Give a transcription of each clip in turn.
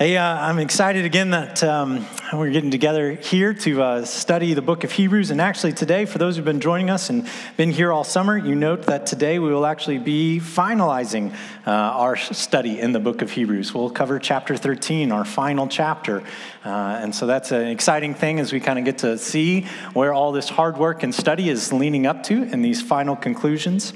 Hey, uh, I'm excited again that um, we're getting together here to uh, study the book of Hebrews. And actually, today, for those who've been joining us and been here all summer, you note that today we will actually be finalizing uh, our study in the book of Hebrews. We'll cover chapter 13, our final chapter. Uh, and so that's an exciting thing as we kind of get to see where all this hard work and study is leaning up to in these final conclusions.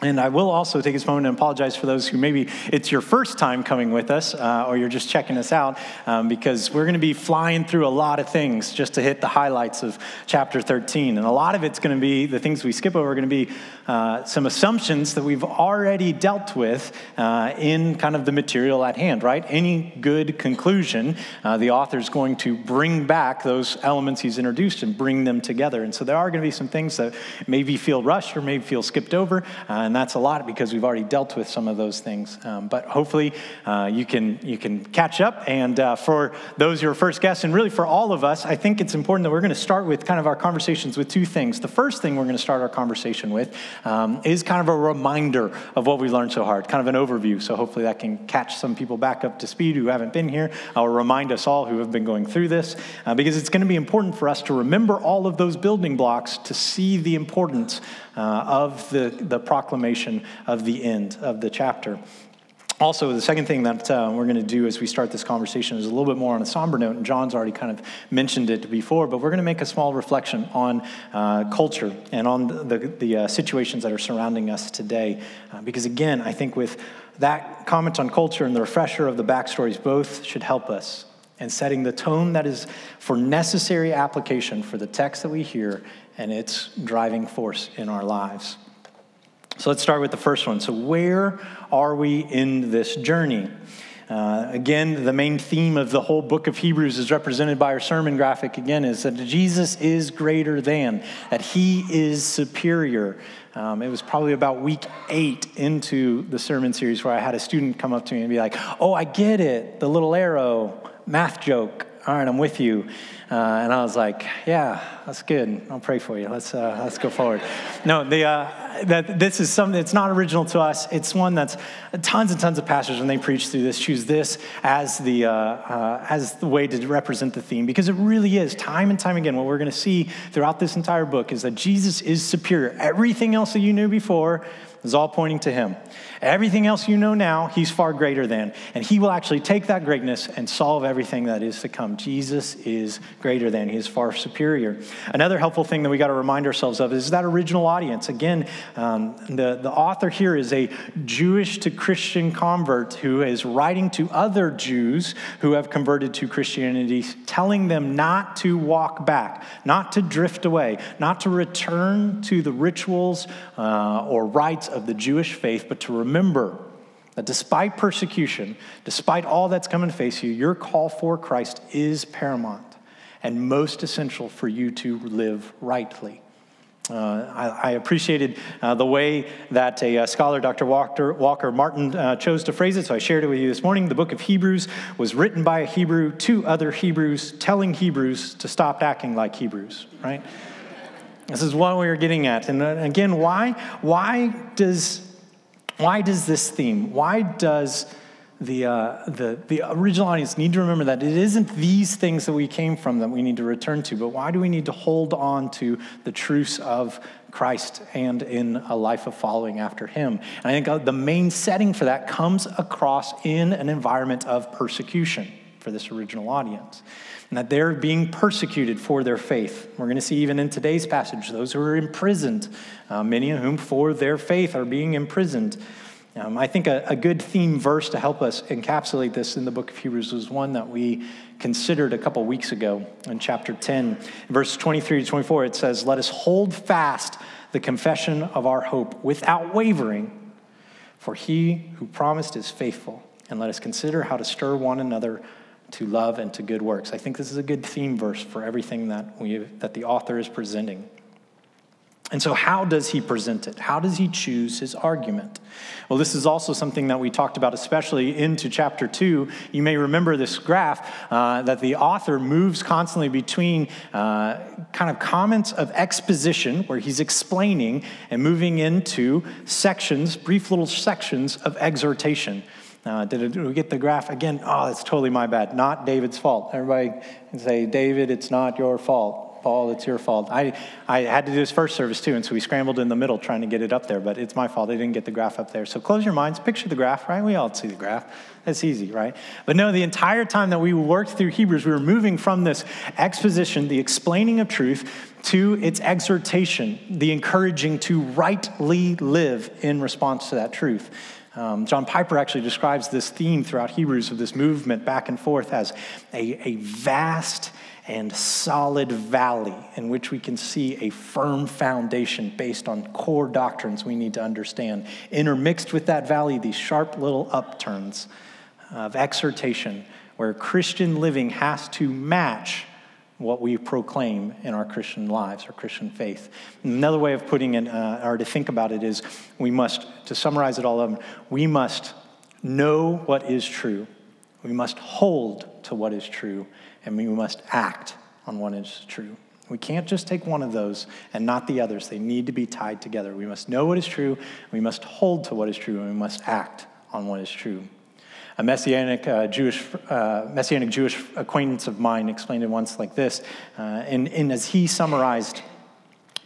And I will also take this moment and apologize for those who maybe it's your first time coming with us uh, or you're just checking us out um, because we're going to be flying through a lot of things just to hit the highlights of chapter 13. And a lot of it's going to be the things we skip over are going to be uh, some assumptions that we've already dealt with uh, in kind of the material at hand, right? Any good conclusion, uh, the author's going to bring back those elements he's introduced and bring them together. And so there are going to be some things that maybe feel rushed or maybe feel skipped over uh, and that's a lot because we've already dealt with some of those things. Um, but hopefully, uh, you can you can catch up. And uh, for those who are first guests, and really for all of us, I think it's important that we're going to start with kind of our conversations with two things. The first thing we're going to start our conversation with um, is kind of a reminder of what we learned so hard, kind of an overview. So hopefully that can catch some people back up to speed who haven't been here. I'll remind us all who have been going through this uh, because it's going to be important for us to remember all of those building blocks to see the importance uh, of the, the proclamation of the end of the chapter. Also, the second thing that uh, we're going to do as we start this conversation is a little bit more on a somber note, and John's already kind of mentioned it before, but we're going to make a small reflection on uh, culture and on the, the uh, situations that are surrounding us today. Uh, because again, I think with that comment on culture and the refresher of the backstories, both should help us in setting the tone that is for necessary application for the text that we hear and its driving force in our lives. So let's start with the first one. So, where are we in this journey? Uh, again, the main theme of the whole book of Hebrews is represented by our sermon graphic again is that Jesus is greater than, that he is superior. Um, it was probably about week eight into the sermon series where I had a student come up to me and be like, Oh, I get it, the little arrow, math joke. All right, I'm with you. Uh, and I was like, yeah, that's good. I'll pray for you. Let's, uh, let's go forward. No, the, uh, that this is something that's not original to us. It's one that's tons and tons of pastors, when they preach through this, choose this as the, uh, uh, as the way to represent the theme. Because it really is, time and time again, what we're going to see throughout this entire book is that Jesus is superior. Everything else that you knew before is all pointing to him. Everything else you know now, he's far greater than. And he will actually take that greatness and solve everything that is to come. Jesus is greater than, he is far superior. Another helpful thing that we got to remind ourselves of is that original audience. Again, um, the, the author here is a Jewish to Christian convert who is writing to other Jews who have converted to Christianity, telling them not to walk back, not to drift away, not to return to the rituals uh, or rites of the Jewish faith, but to remember that despite persecution, despite all that's come and face you, your call for Christ is paramount and most essential for you to live rightly. Uh, I, I, appreciated uh, the way that a, a, uh, scholar, Dr. Walker, Walker Martin, uh, chose to phrase it, so I shared it with you this morning. The book of Hebrews was written by a Hebrew to other Hebrews, telling Hebrews to stop acting like Hebrews, right? This is what we are getting at. And uh, again, why, why does why does this theme, why does the, uh, the, the original audience need to remember that it isn't these things that we came from that we need to return to, but why do we need to hold on to the truths of Christ and in a life of following after him? And I think uh, the main setting for that comes across in an environment of persecution for this original audience and that they're being persecuted for their faith. We're going to see even in today's passage those who are imprisoned, uh, many of whom for their faith are being imprisoned. Um, I think a, a, good theme verse to help us encapsulate this in the book of Hebrews was one that we considered a couple weeks ago in chapter 10, verse 23 to 24. It says, Let us hold fast the confession of our hope without wavering, for he who promised is faithful. And let us consider how to stir one another to love and to good works. I think this is a good theme verse for everything that, we, that the author is presenting. And so, how does he present it? How does he choose his argument? Well, this is also something that we talked about, especially into chapter two. You may remember this graph uh, that the author moves constantly between uh, kind of comments of exposition, where he's explaining, and moving into sections, brief little sections of exhortation. Uh, did, did, we get the graph again? Oh, that's totally my bad. Not David's fault. Everybody can say, David, it's not your fault. Paul, it's your fault. I, I had to do this first service too, and so we scrambled in the middle trying to get it up there, but it's my fault. I didn't get the graph up there. So close your minds, picture the graph, right? We all see the graph. That's easy, right? But no, the entire time that we worked through Hebrews, we were moving from this exposition, the explaining of truth, to its exhortation, the encouraging to rightly live in response to that truth. Um, John Piper actually describes this theme throughout Hebrews of this movement back and forth as a, a vast and solid valley in which we can see a firm foundation based on core doctrines we need to understand. Intermixed with that valley, these sharp little upturns of exhortation where Christian living has to match what we proclaim in our Christian lives, our Christian faith. Another way of putting it, uh, or to think about it, is we must, to summarize it all up, we must know what is true. We must hold to what is true, and we must act on what is true. We can't just take one of those and not the others. They need to be tied together. We must know what is true, we must hold to what is true, and we must act on what is true. A messianic, uh, Jewish, uh, messianic Jewish acquaintance of mine explained it once like this, uh, and, and as he summarized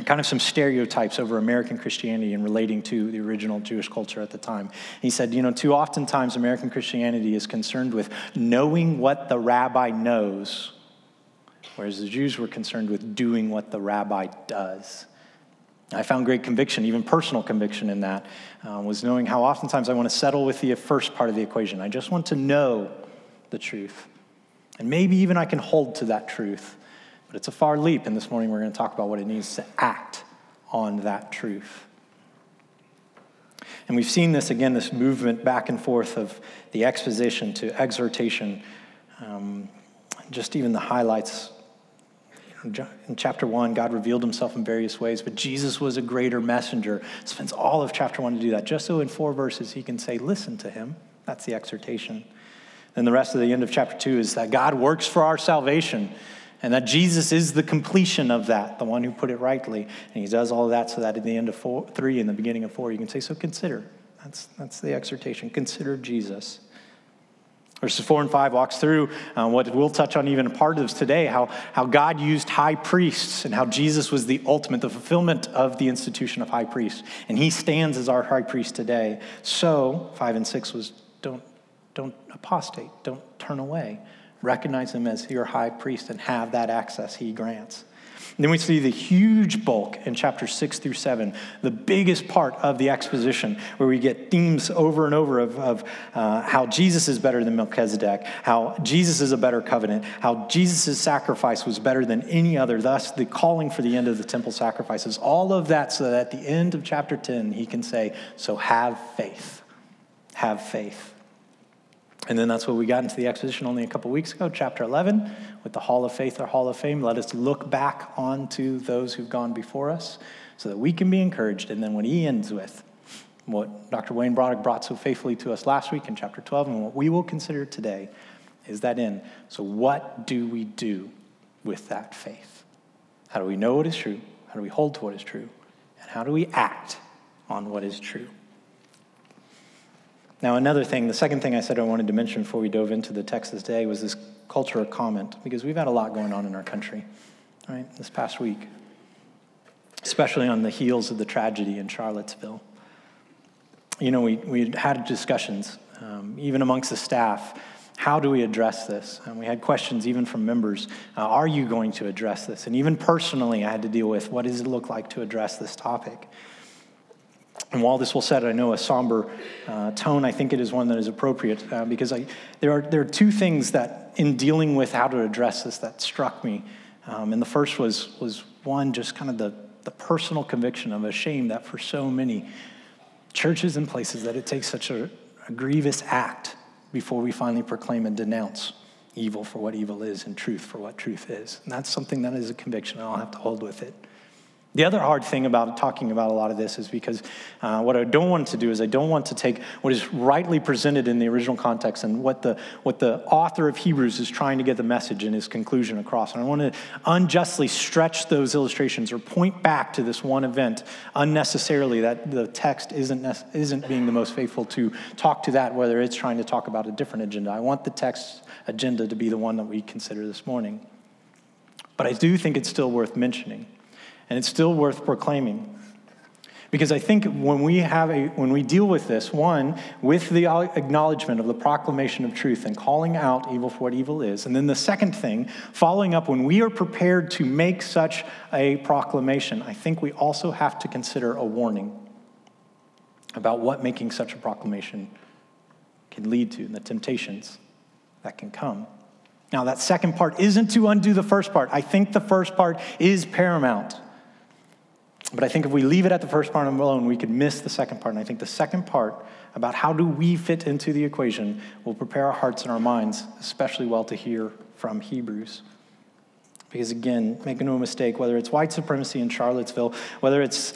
kind of some stereotypes over American Christianity and relating to the original Jewish culture at the time. He said, you know, too often times American Christianity is concerned with knowing what the rabbi knows, whereas the Jews were concerned with doing what the rabbi does. I found great conviction, even personal conviction in that, uh, was knowing how oftentimes I want to settle with the first part of the equation. I just want to know the truth. And maybe even I can hold to that truth. But it's a far leap, and this morning we're going to talk about what it means to act on that truth. And we've seen this again, this movement back and forth of the exposition to exhortation, um, just even the highlights. In chapter one, God revealed himself in various ways, but Jesus was a greater messenger. Spends all of chapter one to do that, just so in four verses he can say, Listen to him. That's the exhortation. Then the rest of the end of chapter two is that God works for our salvation and that Jesus is the completion of that, the one who put it rightly. And he does all of that so that at the end of four, three and the beginning of four, you can say, So consider. That's, that's the exhortation. Consider Jesus. Verses 4 and 5 walks through uh, what we'll touch on even a part of today how, how God used high priests and how Jesus was the ultimate, the fulfillment of the institution of high priest. And he stands as our high priest today. So, 5 and 6 was don't, don't apostate, don't turn away recognize him as your high priest and have that access he grants. Then we see the huge bulk in chapter six through seven, the biggest part of the exposition, where we get themes over and over of, of uh, how Jesus is better than Melchizedek, how Jesus is a better covenant, how Jesus' sacrifice was better than any other, thus the calling for the end of the temple sacrifices. All of that so that at the end of chapter 10, he can say, So have faith. Have faith. And then that's what we got into the exposition only a couple weeks ago, chapter 11, with the Hall of Faith or Hall of Fame. Let us look back onto those who've gone before us so that we can be encouraged. And then when he ends with what Dr. Wayne Broderick brought so faithfully to us last week in chapter 12, and what we will consider today is that end. So, what do we do with that faith? How do we know what is true? How do we hold to what is true? And how do we act on what is true? Now, another thing, the second thing I said I wanted to mention before we dove into the text this day was this culture of comment, because we've had a lot going on in our country, right, this past week, especially on the heels of the tragedy in Charlottesville. You know, we, we had discussions, um, even amongst the staff, how do we address this? And we had questions even from members uh, Are you going to address this? And even personally, I had to deal with what does it look like to address this topic? And while this will set, I know, a somber uh, tone, I think it is one that is appropriate uh, because I, there, are, there are two things that, in dealing with how to address this, that struck me. Um, and the first was, was one, just kind of the, the personal conviction of a shame that for so many churches and places that it takes such a, a grievous act before we finally proclaim and denounce evil for what evil is and truth for what truth is. And that's something that is a conviction, and I'll have to hold with it. The other hard thing about talking about a lot of this is because uh, what I don't want to do is I don't want to take what is rightly presented in the original context and what the, what the author of Hebrews is trying to get the message in his conclusion across. And I want to unjustly stretch those illustrations or point back to this one event unnecessarily that the text isn't, isn't being the most faithful to talk to that, whether it's trying to talk about a different agenda. I want the text agenda to be the one that we consider this morning. But I do think it's still worth mentioning. And it's still worth proclaiming. Because I think when we have a when we deal with this, one, with the acknowledgement of the proclamation of truth and calling out evil for what evil is, and then the second thing, following up when we are prepared to make such a proclamation, I think we also have to consider a warning about what making such a proclamation can lead to and the temptations that can come. Now, that second part isn't to undo the first part. I think the first part is paramount. But I think if we leave it at the first part alone, we could miss the second part. And I think the second part about how do we fit into the equation will prepare our hearts and our minds especially well to hear from Hebrews. Because again, make no mistake, whether it's white supremacy in Charlottesville, whether it's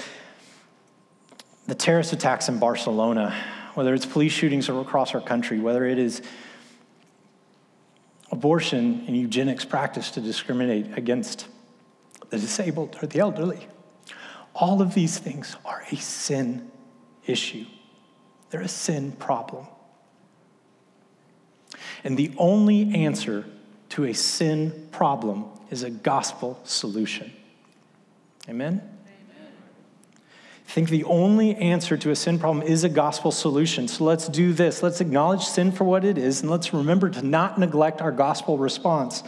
the terrorist attacks in Barcelona, whether it's police shootings across our country, whether it is abortion and eugenics practice to discriminate against the disabled or the elderly all of these things are a sin issue, they're a sin problem. And the only answer to a sin problem is a gospel solution. Amen? Amen? I think the only answer to a sin problem is a gospel solution. So let's do this. Let's acknowledge sin for what it is, and let's remember to not neglect our gospel response.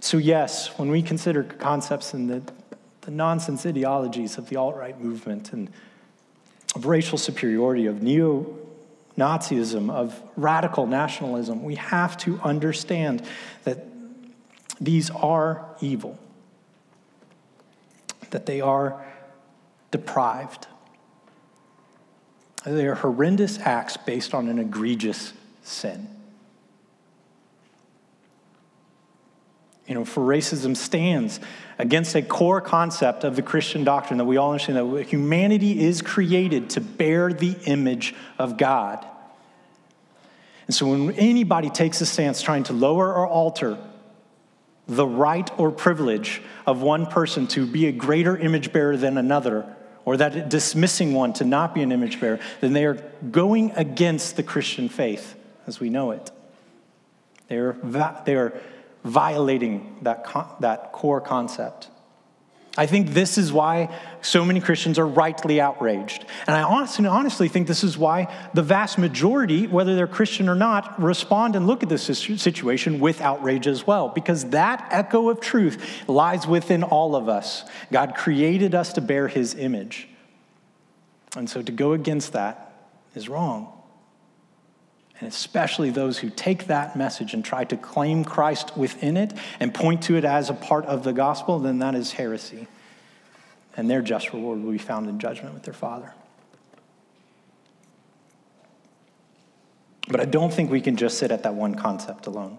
So, yes, when we consider concepts in the the nonsense ideologies of the alt right movement and of racial superiority, of neo Nazism, of radical nationalism. We have to understand that these are evil, that they are deprived. They are horrendous acts based on an egregious sin. You know, for racism stands against a core concept of the Christian doctrine that we all understand that humanity is created to bear the image of God. And so when anybody takes a stance trying to lower or alter the right or privilege of one person to be a greater image bearer than another, or that dismissing one to not be an image bearer, then they are going against the Christian faith as we know it. They are, they are violating that, that core concept. I think this is why so many Christians are rightly outraged. And I honestly, honestly think this is why the vast majority, whether they're Christian or not, respond and look at this situation with outrage as well, because that echo of truth lies within all of us. God created us to bear his image. And so to go against that is wrong and especially those who take that message and try to claim Christ within it and point to it as a part of the gospel, then that is heresy. And their just reward will be found in judgment with their Father. But I don't think we can just sit at that one concept alone.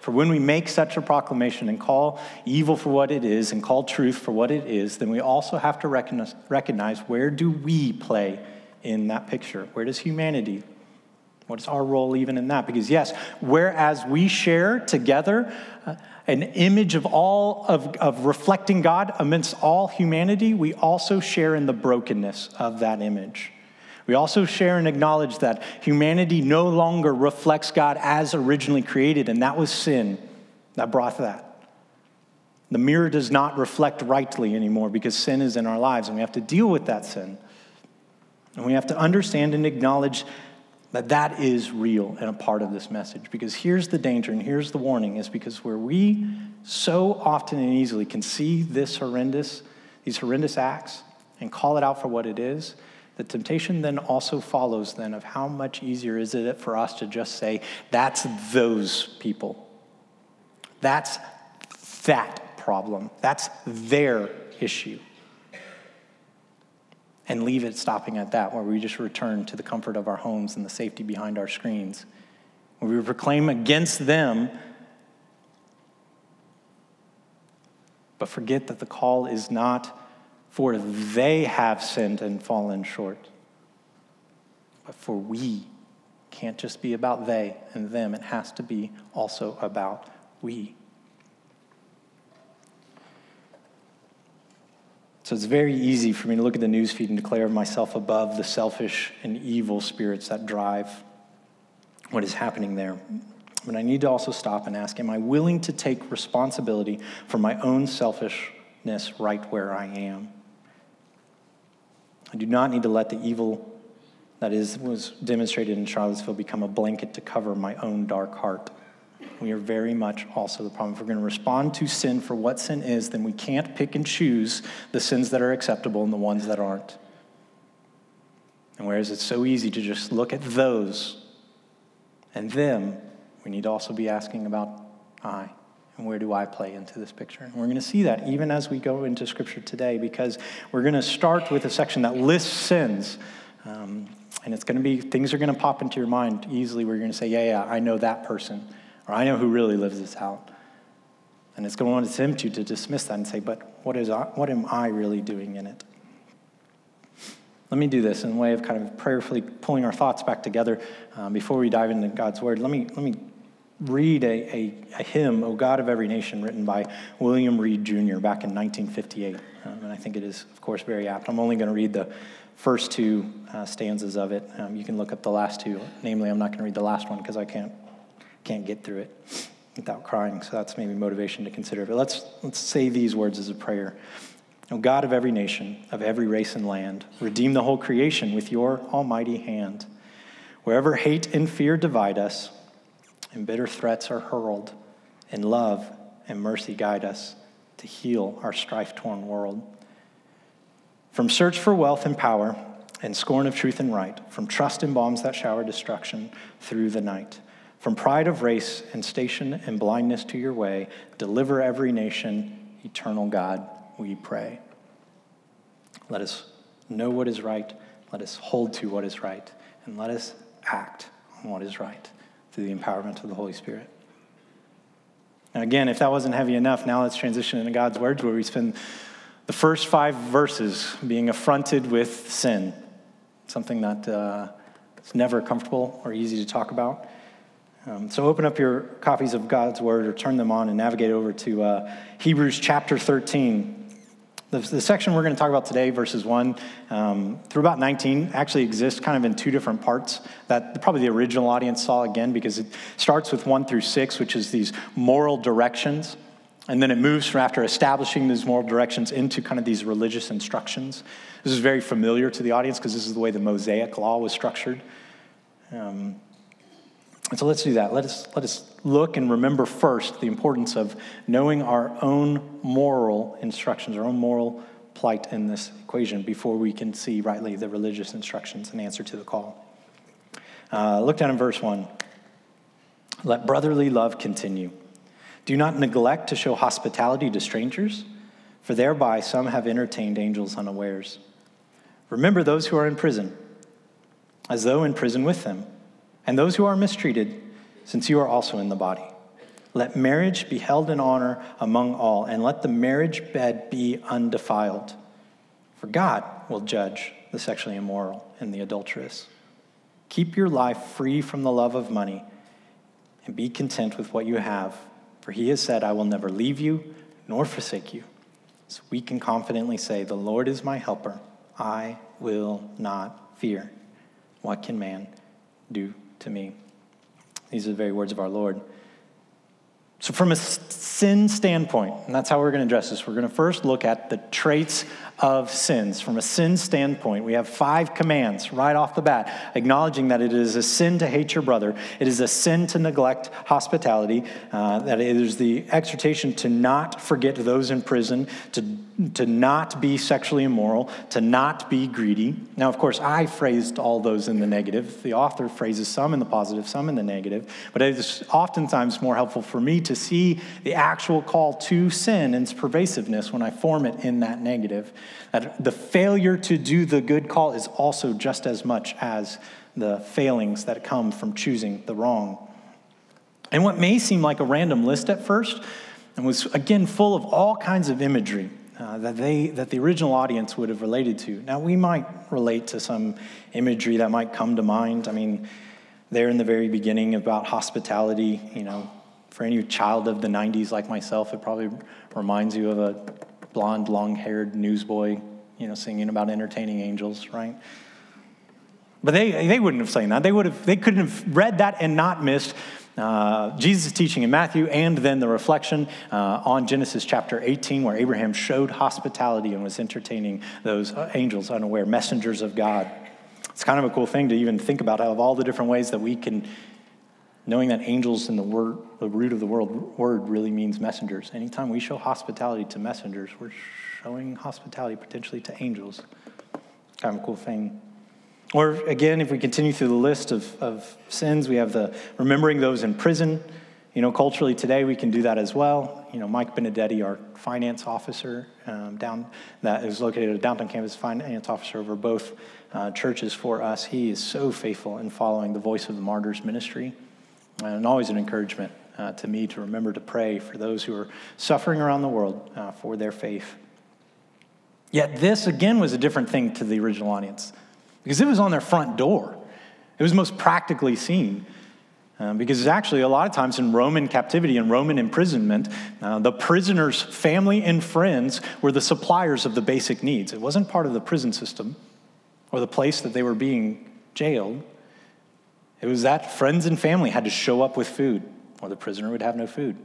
For when we make such a proclamation and call evil for what it is and call truth for what it is, then we also have to recognize, recognize where do we play in that picture? Where does humanity what is our role even in that? Because, yes, whereas we share together uh, an image of all of, of reflecting God amidst all humanity, we also share in the brokenness of that image. We also share and acknowledge that humanity no longer reflects God as originally created, and that was sin that brought that. The mirror does not reflect rightly anymore because sin is in our lives, and we have to deal with that sin. And we have to understand and acknowledge that that is real and a part of this message. Because here's the danger and here's the warning is because where we so often and easily can see this horrendous these horrendous acts and call it out for what it is the temptation then also follows then of how much easier is it for us to just say that's those people. That's that problem. That's their issue and leave it stopping at that, where we just return to the comfort of our homes and the safety behind our screens. Where we proclaim against them, but forget that the call is not for they have sinned and fallen short, but for we. Can't just be about they and them, it has to be also about we. So it's very easy for me to look at the newsfeed and declare myself above the selfish and evil spirits that drive what is happening there. But I need to also stop and ask Am I willing to take responsibility for my own selfishness right where I am? I do not need to let the evil that is, was demonstrated in Charlottesville become a blanket to cover my own dark heart. We are very much also the problem. If we're going to respond to sin for what sin is, then we can't pick and choose the sins that are acceptable and the ones that aren't. And whereas it's so easy to just look at those and them, we need to also be asking about I and where do I play into this picture? And we're going to see that even as we go into Scripture today, because we're going to start with a section that lists sins. Um, and it's going to be, things are going to pop into your mind easily where you're going to say, yeah, yeah, I know that person, or I know who really lives this out. And it's going to tempt you to dismiss that and say, but what, is, what am I really doing in it? Let me do this in a way of kind of prayerfully pulling our thoughts back together um, before we dive into God's Word. Let me, let me read a, a, a, hymn, O God of Every Nation, written by William Reid Jr. back in 1958. Um, and I think it is, of course, very apt. I'm only going to read the first two uh, stanzas of it. Um, you can look up the last two. Namely, I'm not going to read the last one because I can't, can't get through it without crying. So that's maybe motivation to consider. But let's, let's say these words as a prayer. O God of every nation, of every race and land, redeem the whole creation with your almighty hand. Wherever hate and fear divide us, and bitter threats are hurled, and love and mercy guide us to heal our strife torn world. From search for wealth and power, and scorn of truth and right, from trust in bombs that shower destruction through the night, from pride of race and station and blindness to your way, deliver every nation, eternal God we pray. Let us know what is right, let us hold to what is right, and let us act on what is right through the empowerment of the Holy Spirit. Now, again, if that wasn't heavy enough, now let's transition into God's words where we spend the first five verses being affronted with sin, something that uh, is never comfortable or easy to talk about. Um, so open up your copies of God's Word or turn them on and navigate over to uh, Hebrews chapter 13. The, the, section we're going to talk about today, verses 1 um, through about 19, actually exists kind of in two different parts that probably the original audience saw again because it starts with 1 through 6, which is these moral directions. And then it moves from after establishing these moral directions into kind of these religious instructions. This is very familiar to the audience because this is the way the Mosaic law was structured. Um, and so let's do that. Let us, let us look and remember first the importance of knowing our own moral instructions, our own moral plight in this equation before we can see rightly the religious instructions and answer to the call. Uh, look down in verse 1. Let brotherly love continue. Do not neglect to show hospitality to strangers, for thereby some have entertained angels unawares. Remember those who are in prison, as though in prison with them and those who are mistreated, since you are also in the body. Let marriage be held in honor among all, and let the marriage bed be undefiled. For God will judge the sexually immoral and the adulterous. Keep your life free from the love of money, and be content with what you have, for he has said, I will never leave you nor forsake you. So we can confidently say, The Lord is my helper. I will not fear. What can man do to me. These are the very words of our Lord. So, from a sin standpoint, and that's how we're going to address this, we're going to first look at the traits of sins. From a sin standpoint, we have five commands right off the bat, acknowledging that it is a sin to hate your brother, it is a sin to neglect hospitality, uh, that it is the exhortation to not forget those in prison, to to not be sexually immoral, to not be greedy. Now, of course, I phrased all those in the negative. The author phrases some in the positive, some in the negative. But it is oftentimes more helpful for me to see the actual call to sin and its pervasiveness when I form it in that negative. That the failure to do the good call is also just as much as the failings that come from choosing the wrong. And what may seem like a random list at first, and was, again, full of all kinds of imagery uh, that, they, that the original audience would have related to. Now, we might relate to some imagery that might come to mind. I mean, there in the very beginning about hospitality, you know, for any child of the 90s like myself, it probably reminds you of a blonde, long haired newsboy, you know, singing about entertaining angels, right? But they, they wouldn't have seen that. They, would have, they couldn't have read that and not missed uh, Jesus' teaching in Matthew and then the reflection uh, on Genesis chapter 18, where Abraham showed hospitality and was entertaining those angels unaware, messengers of God. It's kind of a cool thing to even think about of all the different ways that we can, knowing that angels in the word, the root of the word, word really means messengers. Anytime we show hospitality to messengers, we're showing hospitality potentially to angels. Kind of a cool thing. Or again, if we continue through the list of, of sins, we have the remembering those in prison. You know, culturally today we can do that as well. You know, Mike Benedetti, our finance officer um, down that is located at downtown campus, finance officer over both uh, churches for us. He is so faithful in following the Voice of the Martyrs ministry, and always an encouragement uh, to me to remember to pray for those who are suffering around the world uh, for their faith. Yet this again was a different thing to the original audience because it was on their front door. It was most practically seen. Uh, because actually, a lot of times in Roman captivity and Roman imprisonment, uh, the prisoner's family and friends were the suppliers of the basic needs. It wasn't part of the prison system or the place that they were being jailed. It was that friends and family had to show up with food, or the prisoner would have no food.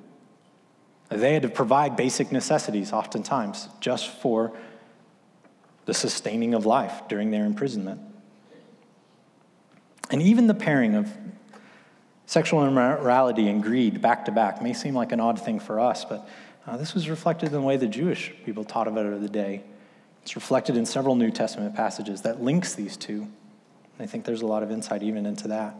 They had to provide basic necessities, oftentimes, just for the sustaining of life during their imprisonment. And even the pairing of sexual immorality and greed back to back may seem like an odd thing for us, but uh, this was reflected in the way the Jewish people taught about it of the day. It's reflected in several New Testament passages that links these two. I think there's a lot of insight even into that.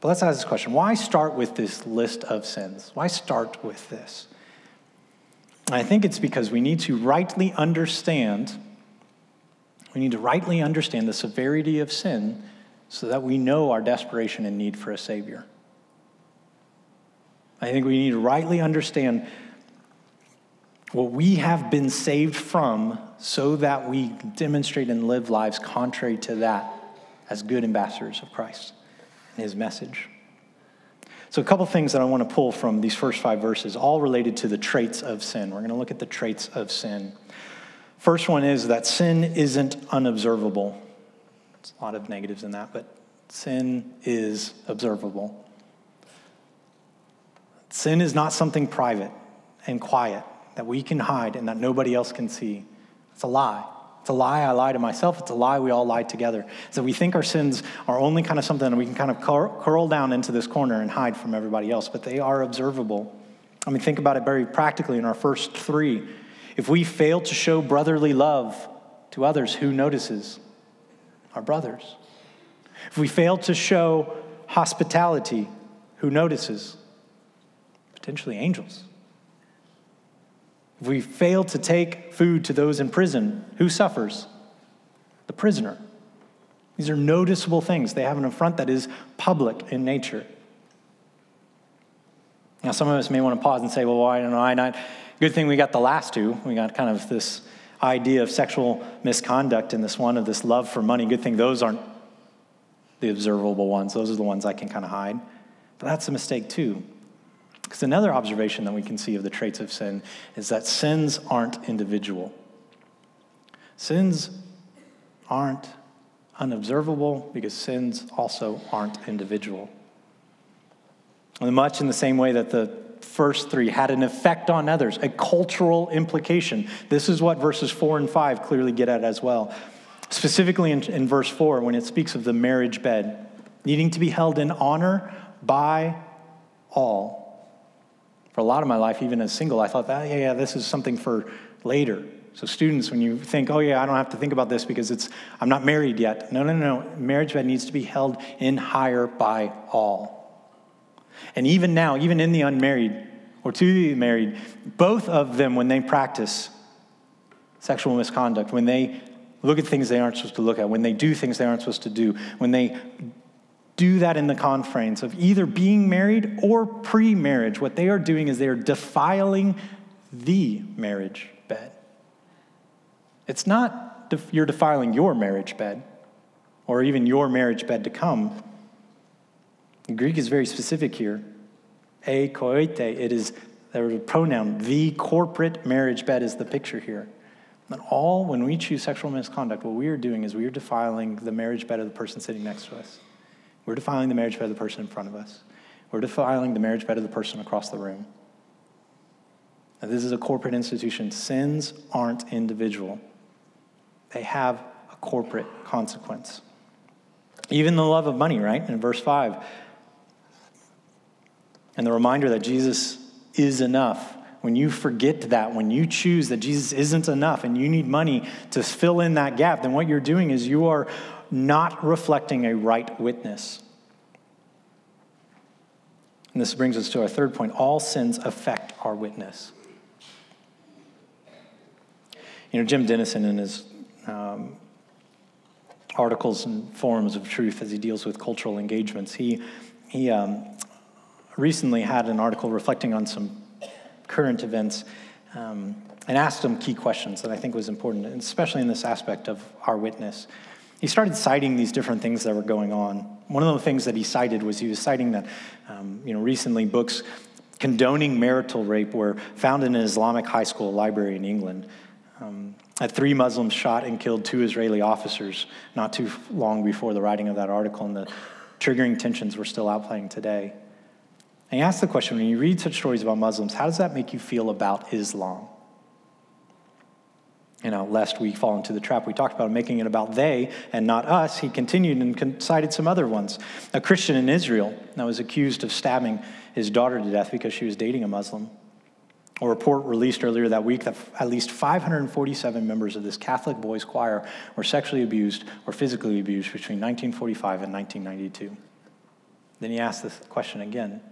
But let's ask this question why start with this list of sins? Why start with this? I think it's because we need to rightly understand, we need to rightly understand the severity of sin so that we know our desperation and need for a Savior. I think we need to rightly understand what we have been saved from so that we demonstrate and live lives contrary to that as good ambassadors of Christ his message. So, a couple things that I want to pull from these first five verses, all related to the traits of sin. We're going to look at the traits of sin. First one is that sin isn't unobservable. There's a lot of negatives in that, but sin is observable. Sin is not something private and quiet that we can hide and that nobody else can see. It's a lie. It's a lie I lie to myself. It's a lie we all lie together. So we think our sins are only kind of something that we can kind of curl down into this corner and hide from everybody else, but they are observable. I mean, think about it very practically in our first three. If we fail to show brotherly love to others, who notices? Our brothers. If we fail to show hospitality, who notices? Potentially angels. If we fail to take food to those in prison, who suffers? The prisoner. These are noticeable things. They have an affront that is public in nature. Now, some of us may want to pause and say, well, why don't I not? Good thing we got the last two. We got kind of this idea of sexual misconduct and this one of this love for money. Good thing those aren't the observable ones. Those are the ones I can kind of hide. But that's a mistake, too. Because another observation that we can see of the traits of sin is that sins aren't individual. Sins aren't unobservable because sins also aren't individual. And much in the same way that the first three had an effect on others, a cultural implication. This is what verses four and five clearly get at as well. Specifically in, in verse four, when it speaks of the marriage bed needing to be held in honor by all for a lot of my life, even as single, I thought that, yeah, yeah, this is something for later. So, students, when you think, oh, yeah, I don't have to think about this because it's, I'm not married yet. No, no, no. Marriage bed needs to be held in higher by all. And even now, even in the unmarried or to the married, both of them, when they practice sexual misconduct, when they look at things they aren't supposed to look at, when they do things they aren't supposed to do, when they do that in the confines of either being married or pre marriage. What they are doing is they are defiling the marriage bed. It's not def- you're defiling your marriage bed or even your marriage bed to come. The Greek is very specific here. E koite, it is there's a pronoun. The corporate marriage bed is the picture here. And all, when we choose sexual misconduct, what we are doing is we are defiling the marriage bed of the person sitting next to us. We're defiling the marriage bed of the person in front of us. We're defiling the marriage bed of the person across the room. Now, this is a corporate institution. Sins aren't individual, they have a corporate consequence. Even the love of money, right? In verse 5. And the reminder that Jesus is enough. When you forget that, when you choose that Jesus isn't enough and you need money to fill in that gap, then what you're doing is you are not reflecting a right witness. And this brings us to our third point all sins affect our witness. You know, Jim Denison, in his um, articles and forums of truth as he deals with cultural engagements, he, he um, recently had an article reflecting on some current events um, and asked some key questions that I think was important, especially in this aspect of our witness. He started citing these different things that were going on. One of the things that he cited was he was citing that, um, you know, recently books condoning marital rape were found in an Islamic high school library in England. Um, that three Muslims shot and killed two Israeli officers not too long before the writing of that article, and the triggering tensions were still outplaying today. And he asked the question when you read such stories about Muslims, how does that make you feel about Islam? You know, lest we fall into the trap we talked about, making it about they and not us, he continued and cited some other ones. A Christian in Israel that was accused of stabbing his daughter to death because she was dating a Muslim. A report released earlier that week that at least 547 members of this Catholic boys' choir were sexually abused or physically abused between 1945 and 1992. Then he asked this question again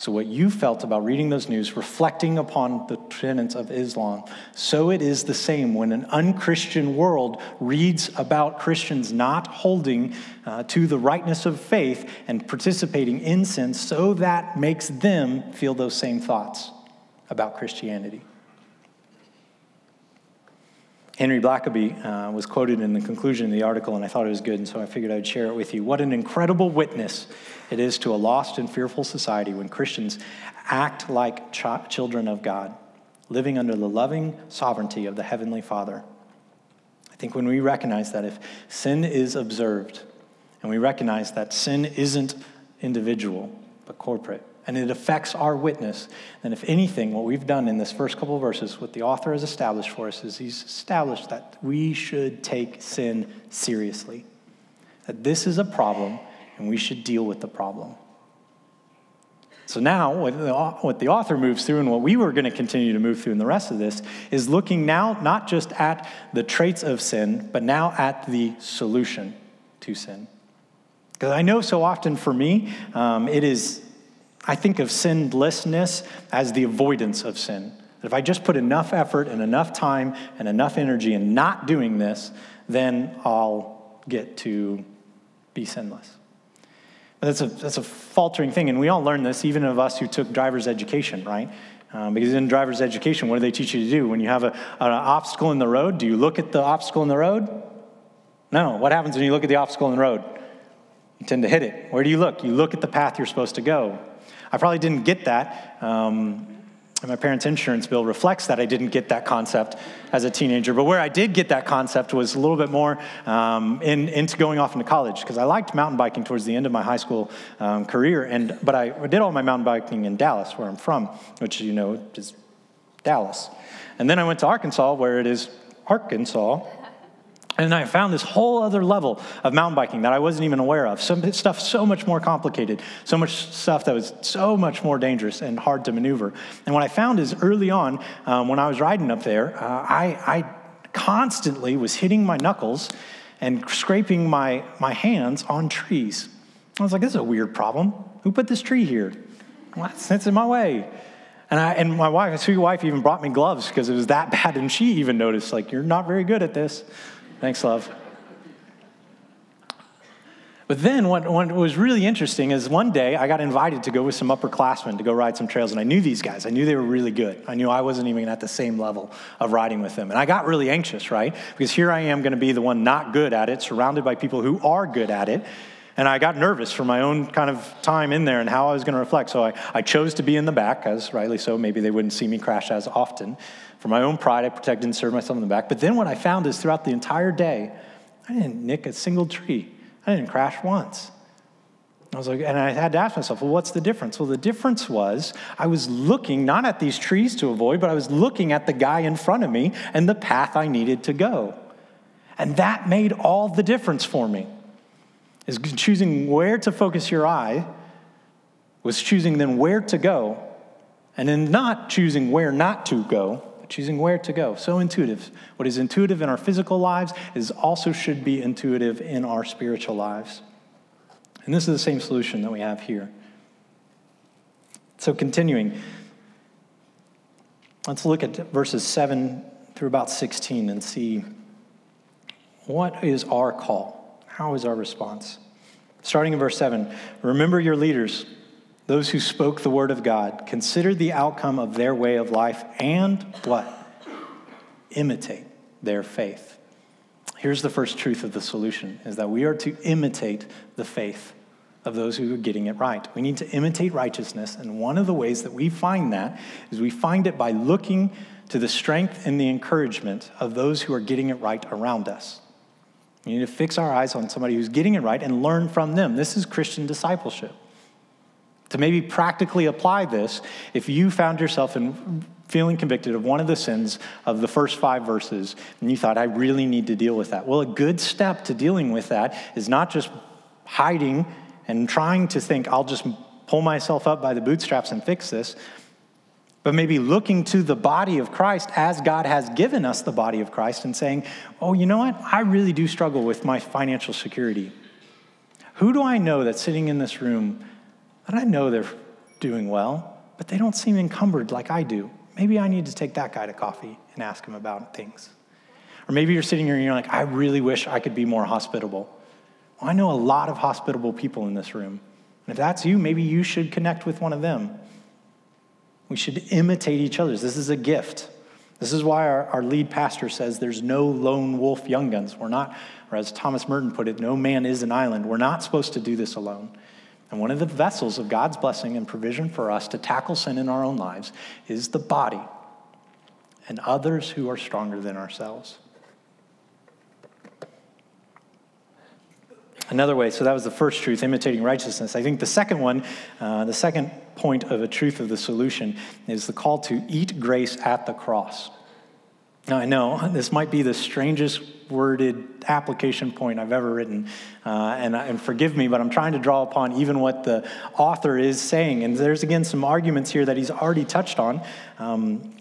so, what you felt about reading those news, reflecting upon the of Islam, so it is the same when an unchristian world reads about Christians not holding uh, to the rightness of faith and participating in sin, so that makes them feel those same thoughts about Christianity. Henry Blackaby uh, was quoted in the conclusion of the article, and I thought it was good, and so I figured I'd share it with you. What an incredible witness it is to a lost and fearful society when Christians act like ch- children of God, living under the loving sovereignty of the Heavenly Father. I think when we recognize that if sin is observed, and we recognize that sin isn't individual, but corporate, and it affects our witness, then if anything, what we've done in this first couple of verses, what the author has established for us is he's established that we should take sin seriously. That this is a problem and we should deal with the problem. So now, what the, what the author moves through, and what we were going to continue to move through in the rest of this, is looking now not just at the traits of sin, but now at the solution to sin. Because I know so often for me, um, it is, I think of sinlessness as the avoidance of sin. That if I just put enough effort and enough time and enough energy in not doing this, then I'll get to be sinless. That's a, that's a faltering thing, and we all learn this, even of us who took driver's education, right? Um, because in driver's education, what do they teach you to do? When you have a, an obstacle in the road, do you look at the obstacle in the road? No. What happens when you look at the obstacle in the road? You tend to hit it. Where do you look? You look at the path you're supposed to go. I probably didn't get that. Um, and my parents' insurance bill reflects that I didn't get that concept as a teenager. But where I did get that concept was a little bit more um, in, into going off into college because I liked mountain biking towards the end of my high school um, career. And but I did all my mountain biking in Dallas, where I'm from, which you know is Dallas. And then I went to Arkansas, where it is Arkansas. And I found this whole other level of mountain biking that I wasn't even aware of. Some stuff so much more complicated, so much stuff that was so much more dangerous and hard to maneuver. And what I found is early on, um, when I was riding up there, uh, I, I constantly was hitting my knuckles and scraping my, my hands on trees. I was like, this is a weird problem. Who put this tree here? Well, that's, in my way. And, I, and my wife, my sweet wife, even brought me gloves because it was that bad. And she even noticed, like, you're not very good at this. Thanks, love. But then what, what, was really interesting is one day I got invited to go with some upperclassmen to go ride some trails, and I knew these guys. I knew they were really good. I knew I wasn't even at the same level of riding with them. And I got really anxious, right? Because here I am going to be the one not good at it, surrounded by people who are good at it. And I got nervous for my own kind of time in there and how I was going to reflect. So I, I chose to be in the back, as rightly so. Maybe they wouldn't see me crash as often. For my own pride, I protected and served myself in the back. But then what I found is throughout the entire day, I didn't nick a single tree. I didn't crash once. I was like, and I had to ask myself, well, what's the difference? Well, the difference was I was looking not at these trees to avoid, but I was looking at the guy in front of me and the path I needed to go. And that made all the difference for me. Is choosing where to focus your eye was choosing then where to go, and then not choosing where not to go, choosing where to go. So intuitive. What is intuitive in our physical lives is also should be intuitive in our spiritual lives. And this is the same solution that we have here. So, continuing, let's look at verses 7 through about 16 and see what is our call? How is our response? Starting in verse 7 Remember your leaders, those who spoke the word of God. Consider the outcome of their way of life and what? Imitate their faith. Here's the first truth of the solution is that we are to imitate the faith of those who are getting it right. We need to imitate righteousness, and one of the ways that we find that is we find it by looking to the strength and the encouragement of those who are getting it right around us. We need to fix our eyes on somebody who's getting it right and learn from them. This is Christian discipleship. To maybe practically apply this, if you found yourself in feeling convicted of one of the sins of the first five verses, and you thought, I really need to deal with that. Well, a good step to dealing with that is not just hiding and trying to think, I'll just pull myself up by the bootstraps and fix this, but maybe looking to the body of Christ as God has given us the body of Christ and saying, oh, you know what? I really do struggle with my financial security. Who do I know that's sitting in this room that I know they're doing well, but they don't seem encumbered like I do? maybe I need to take that guy to coffee and ask him about things. Or maybe you're sitting here and you're like, I really wish I could be more hospitable. Well, I know a lot of hospitable people in this room. And if that's you, maybe you should connect with one of them. We should imitate each other. This is a gift. This is why our, our lead pastor says there's no lone wolf young guns. We're not, or as Thomas Merton put it, no man is an island. We're not supposed to do this alone. And one of the vessels of God's blessing and provision for us to tackle sin in our own lives is the body and others who are stronger than ourselves. Another way, so that was the first truth, imitating righteousness. I think the second one, uh, the second point of a truth of the solution, is the call to eat grace at the cross. Now, I know this might be the strangest worded application point I've ever written. Uh, and, and forgive me, but I'm trying to draw upon even what the author is saying. And there's, again, some arguments here that he's already touched on. Um,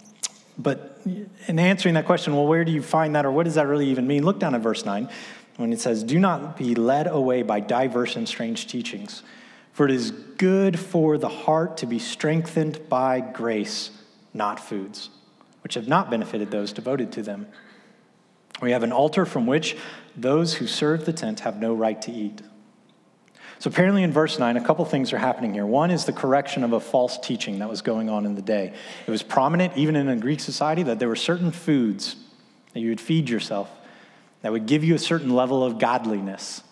but in answering that question, well, where do you find that, or what does that really even mean? Look down at verse 9 when it says, Do not be led away by diverse and strange teachings, for it is good for the heart to be strengthened by grace, not foods, which have not benefited those devoted to them. We have an altar from which those who serve the tent have no right to eat. So, apparently, in verse 9, a couple things are happening here. One is the correction of a false teaching that was going on in the day. It was prominent, even in a Greek society, that there were certain foods that you would feed yourself that would give you a certain level of godliness.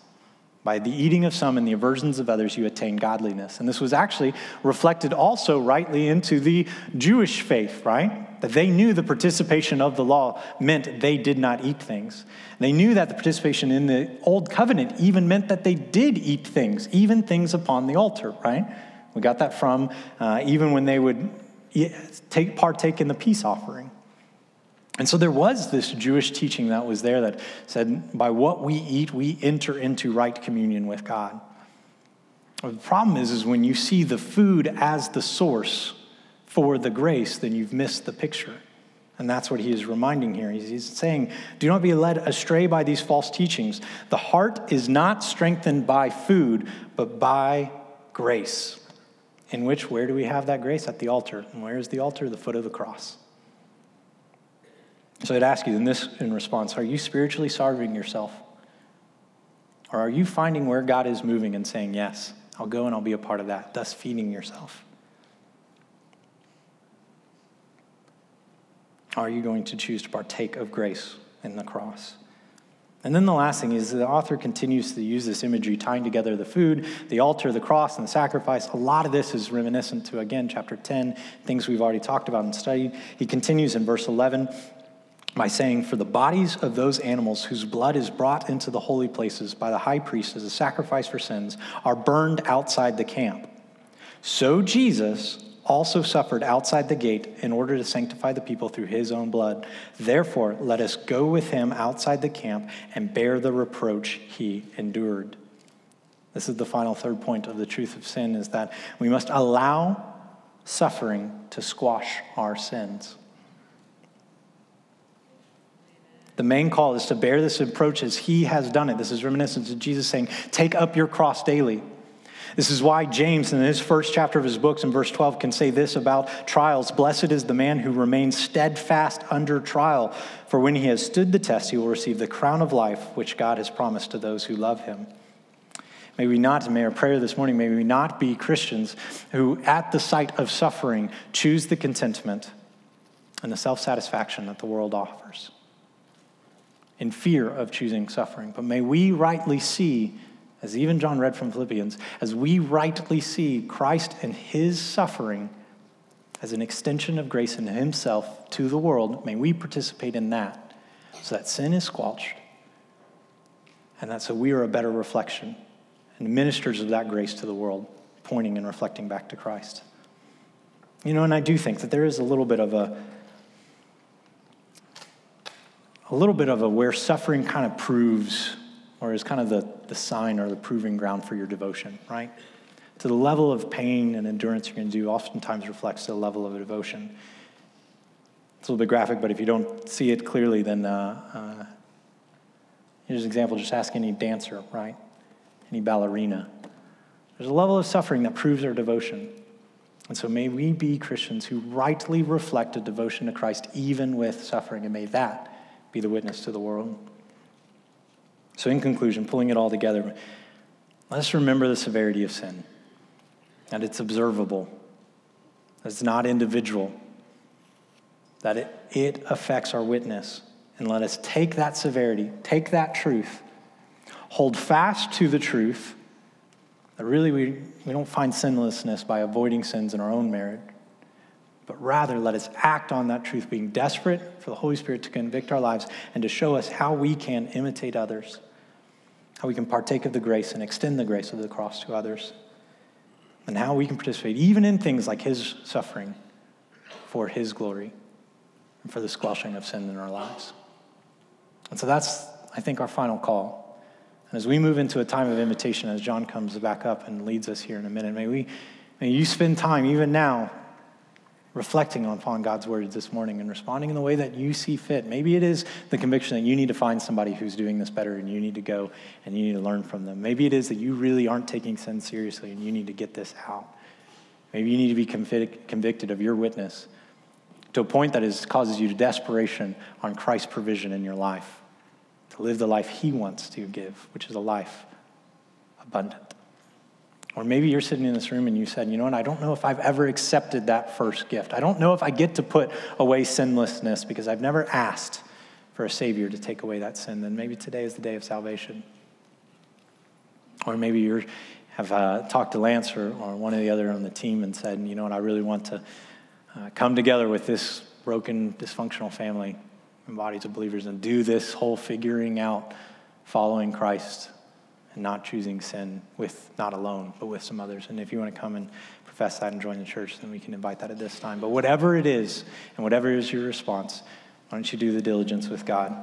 By the eating of some and the aversions of others, you attain godliness. And this was actually reflected also rightly into the Jewish faith, right? that they knew the participation of the law meant they did not eat things. They knew that the participation in the old covenant even meant that they did eat things, even things upon the altar, right? We got that from uh, even when they would take, partake in the peace offering. And so there was this Jewish teaching that was there that said, by what we eat, we enter into right communion with God. The problem is, is when you see the food as the source for the grace, then you've missed the picture. And that's what he is reminding here. He's saying, Do not be led astray by these false teachings. The heart is not strengthened by food, but by grace. In which, where do we have that grace? At the altar. And where is the altar? The foot of the cross. So I'd ask you in this in response, are you spiritually starving yourself? Or are you finding where God is moving and saying, Yes, I'll go and I'll be a part of that, thus feeding yourself? Are you going to choose to partake of grace in the cross? And then the last thing is the author continues to use this imagery, tying together the food, the altar, the cross, and the sacrifice. A lot of this is reminiscent to, again, chapter 10, things we've already talked about and studied. He continues in verse 11 by saying, For the bodies of those animals whose blood is brought into the holy places by the high priest as a sacrifice for sins are burned outside the camp. So Jesus also suffered outside the gate in order to sanctify the people through his own blood. Therefore, let us go with him outside the camp and bear the reproach he endured. This is the final third point of the truth of sin is that we must allow suffering to squash our sins. The main call is to bear this approach as he has done it. This is reminiscent of Jesus saying, Take up your cross daily. This is why James, in his first chapter of his books, in verse 12, can say this about trials Blessed is the man who remains steadfast under trial, for when he has stood the test, he will receive the crown of life which God has promised to those who love him. May we not, may our prayer this morning, may we not be Christians who, at the sight of suffering, choose the contentment and the self satisfaction that the world offers in fear of choosing suffering. But may we rightly see as even John read from Philippians, as we rightly see Christ and his suffering as an extension of grace in himself to the world, may we participate in that so that sin is squelched and that so we are a better reflection and ministers of that grace to the world, pointing and reflecting back to Christ. You know, and I do think that there is a little bit of a a little bit of a where suffering kind of proves or is kind of the, the sign or the proving ground for your devotion, right? To the level of pain and endurance you're going to do oftentimes reflects the level of devotion. It's a little bit graphic, but if you don't see it clearly, then uh, uh, here's an example just ask any dancer, right? Any ballerina. There's a level of suffering that proves our devotion. And so may we be Christians who rightly reflect a devotion to Christ even with suffering, and may that be the witness to the world. So, in conclusion, pulling it all together, let's remember the severity of sin, that it's observable, that it's not individual, that it, it affects our witness. And let us take that severity, take that truth, hold fast to the truth that really we, we don't find sinlessness by avoiding sins in our own merit, but rather let us act on that truth, being desperate for the Holy Spirit to convict our lives and to show us how we can imitate others how we can partake of the grace and extend the grace of the cross to others, and how we can participate even in things like his suffering for his glory and for the squelching of sin in our lives. And so that's, I think, our final call. And as we move into a time of invitation, as John comes back up and leads us here in a minute, may we, may you spend time even now reflecting upon God's word this morning and responding in the way that you see fit. Maybe it is the conviction that you need to find somebody who's doing this better and you need to go and you need to learn from them. Maybe it is that you really aren't taking sin seriously and you need to get this out. Maybe you need to be convicted of your witness to a point that is, causes you to desperation on Christ's provision in your life, to live the life He wants to give, which is a life abundant. Or maybe you're sitting in this room and you said, you know what, I don't know if I've ever accepted that first gift. I don't know if I get to put away sinlessness because I've never asked for a Savior to take away that sin. Then maybe today is the day of salvation. Or maybe you have uh, talked to Lance or, or, one of the other on the team and said, you know what, I really want to uh, come together with this broken, dysfunctional family and bodies of believers and do this whole figuring out, following Christ and not choosing sin with not alone, but with some others. And if you want to come and profess that and join the church, then we can invite that at this time. But whatever it is, and whatever is your response, why don't you do the diligence with God?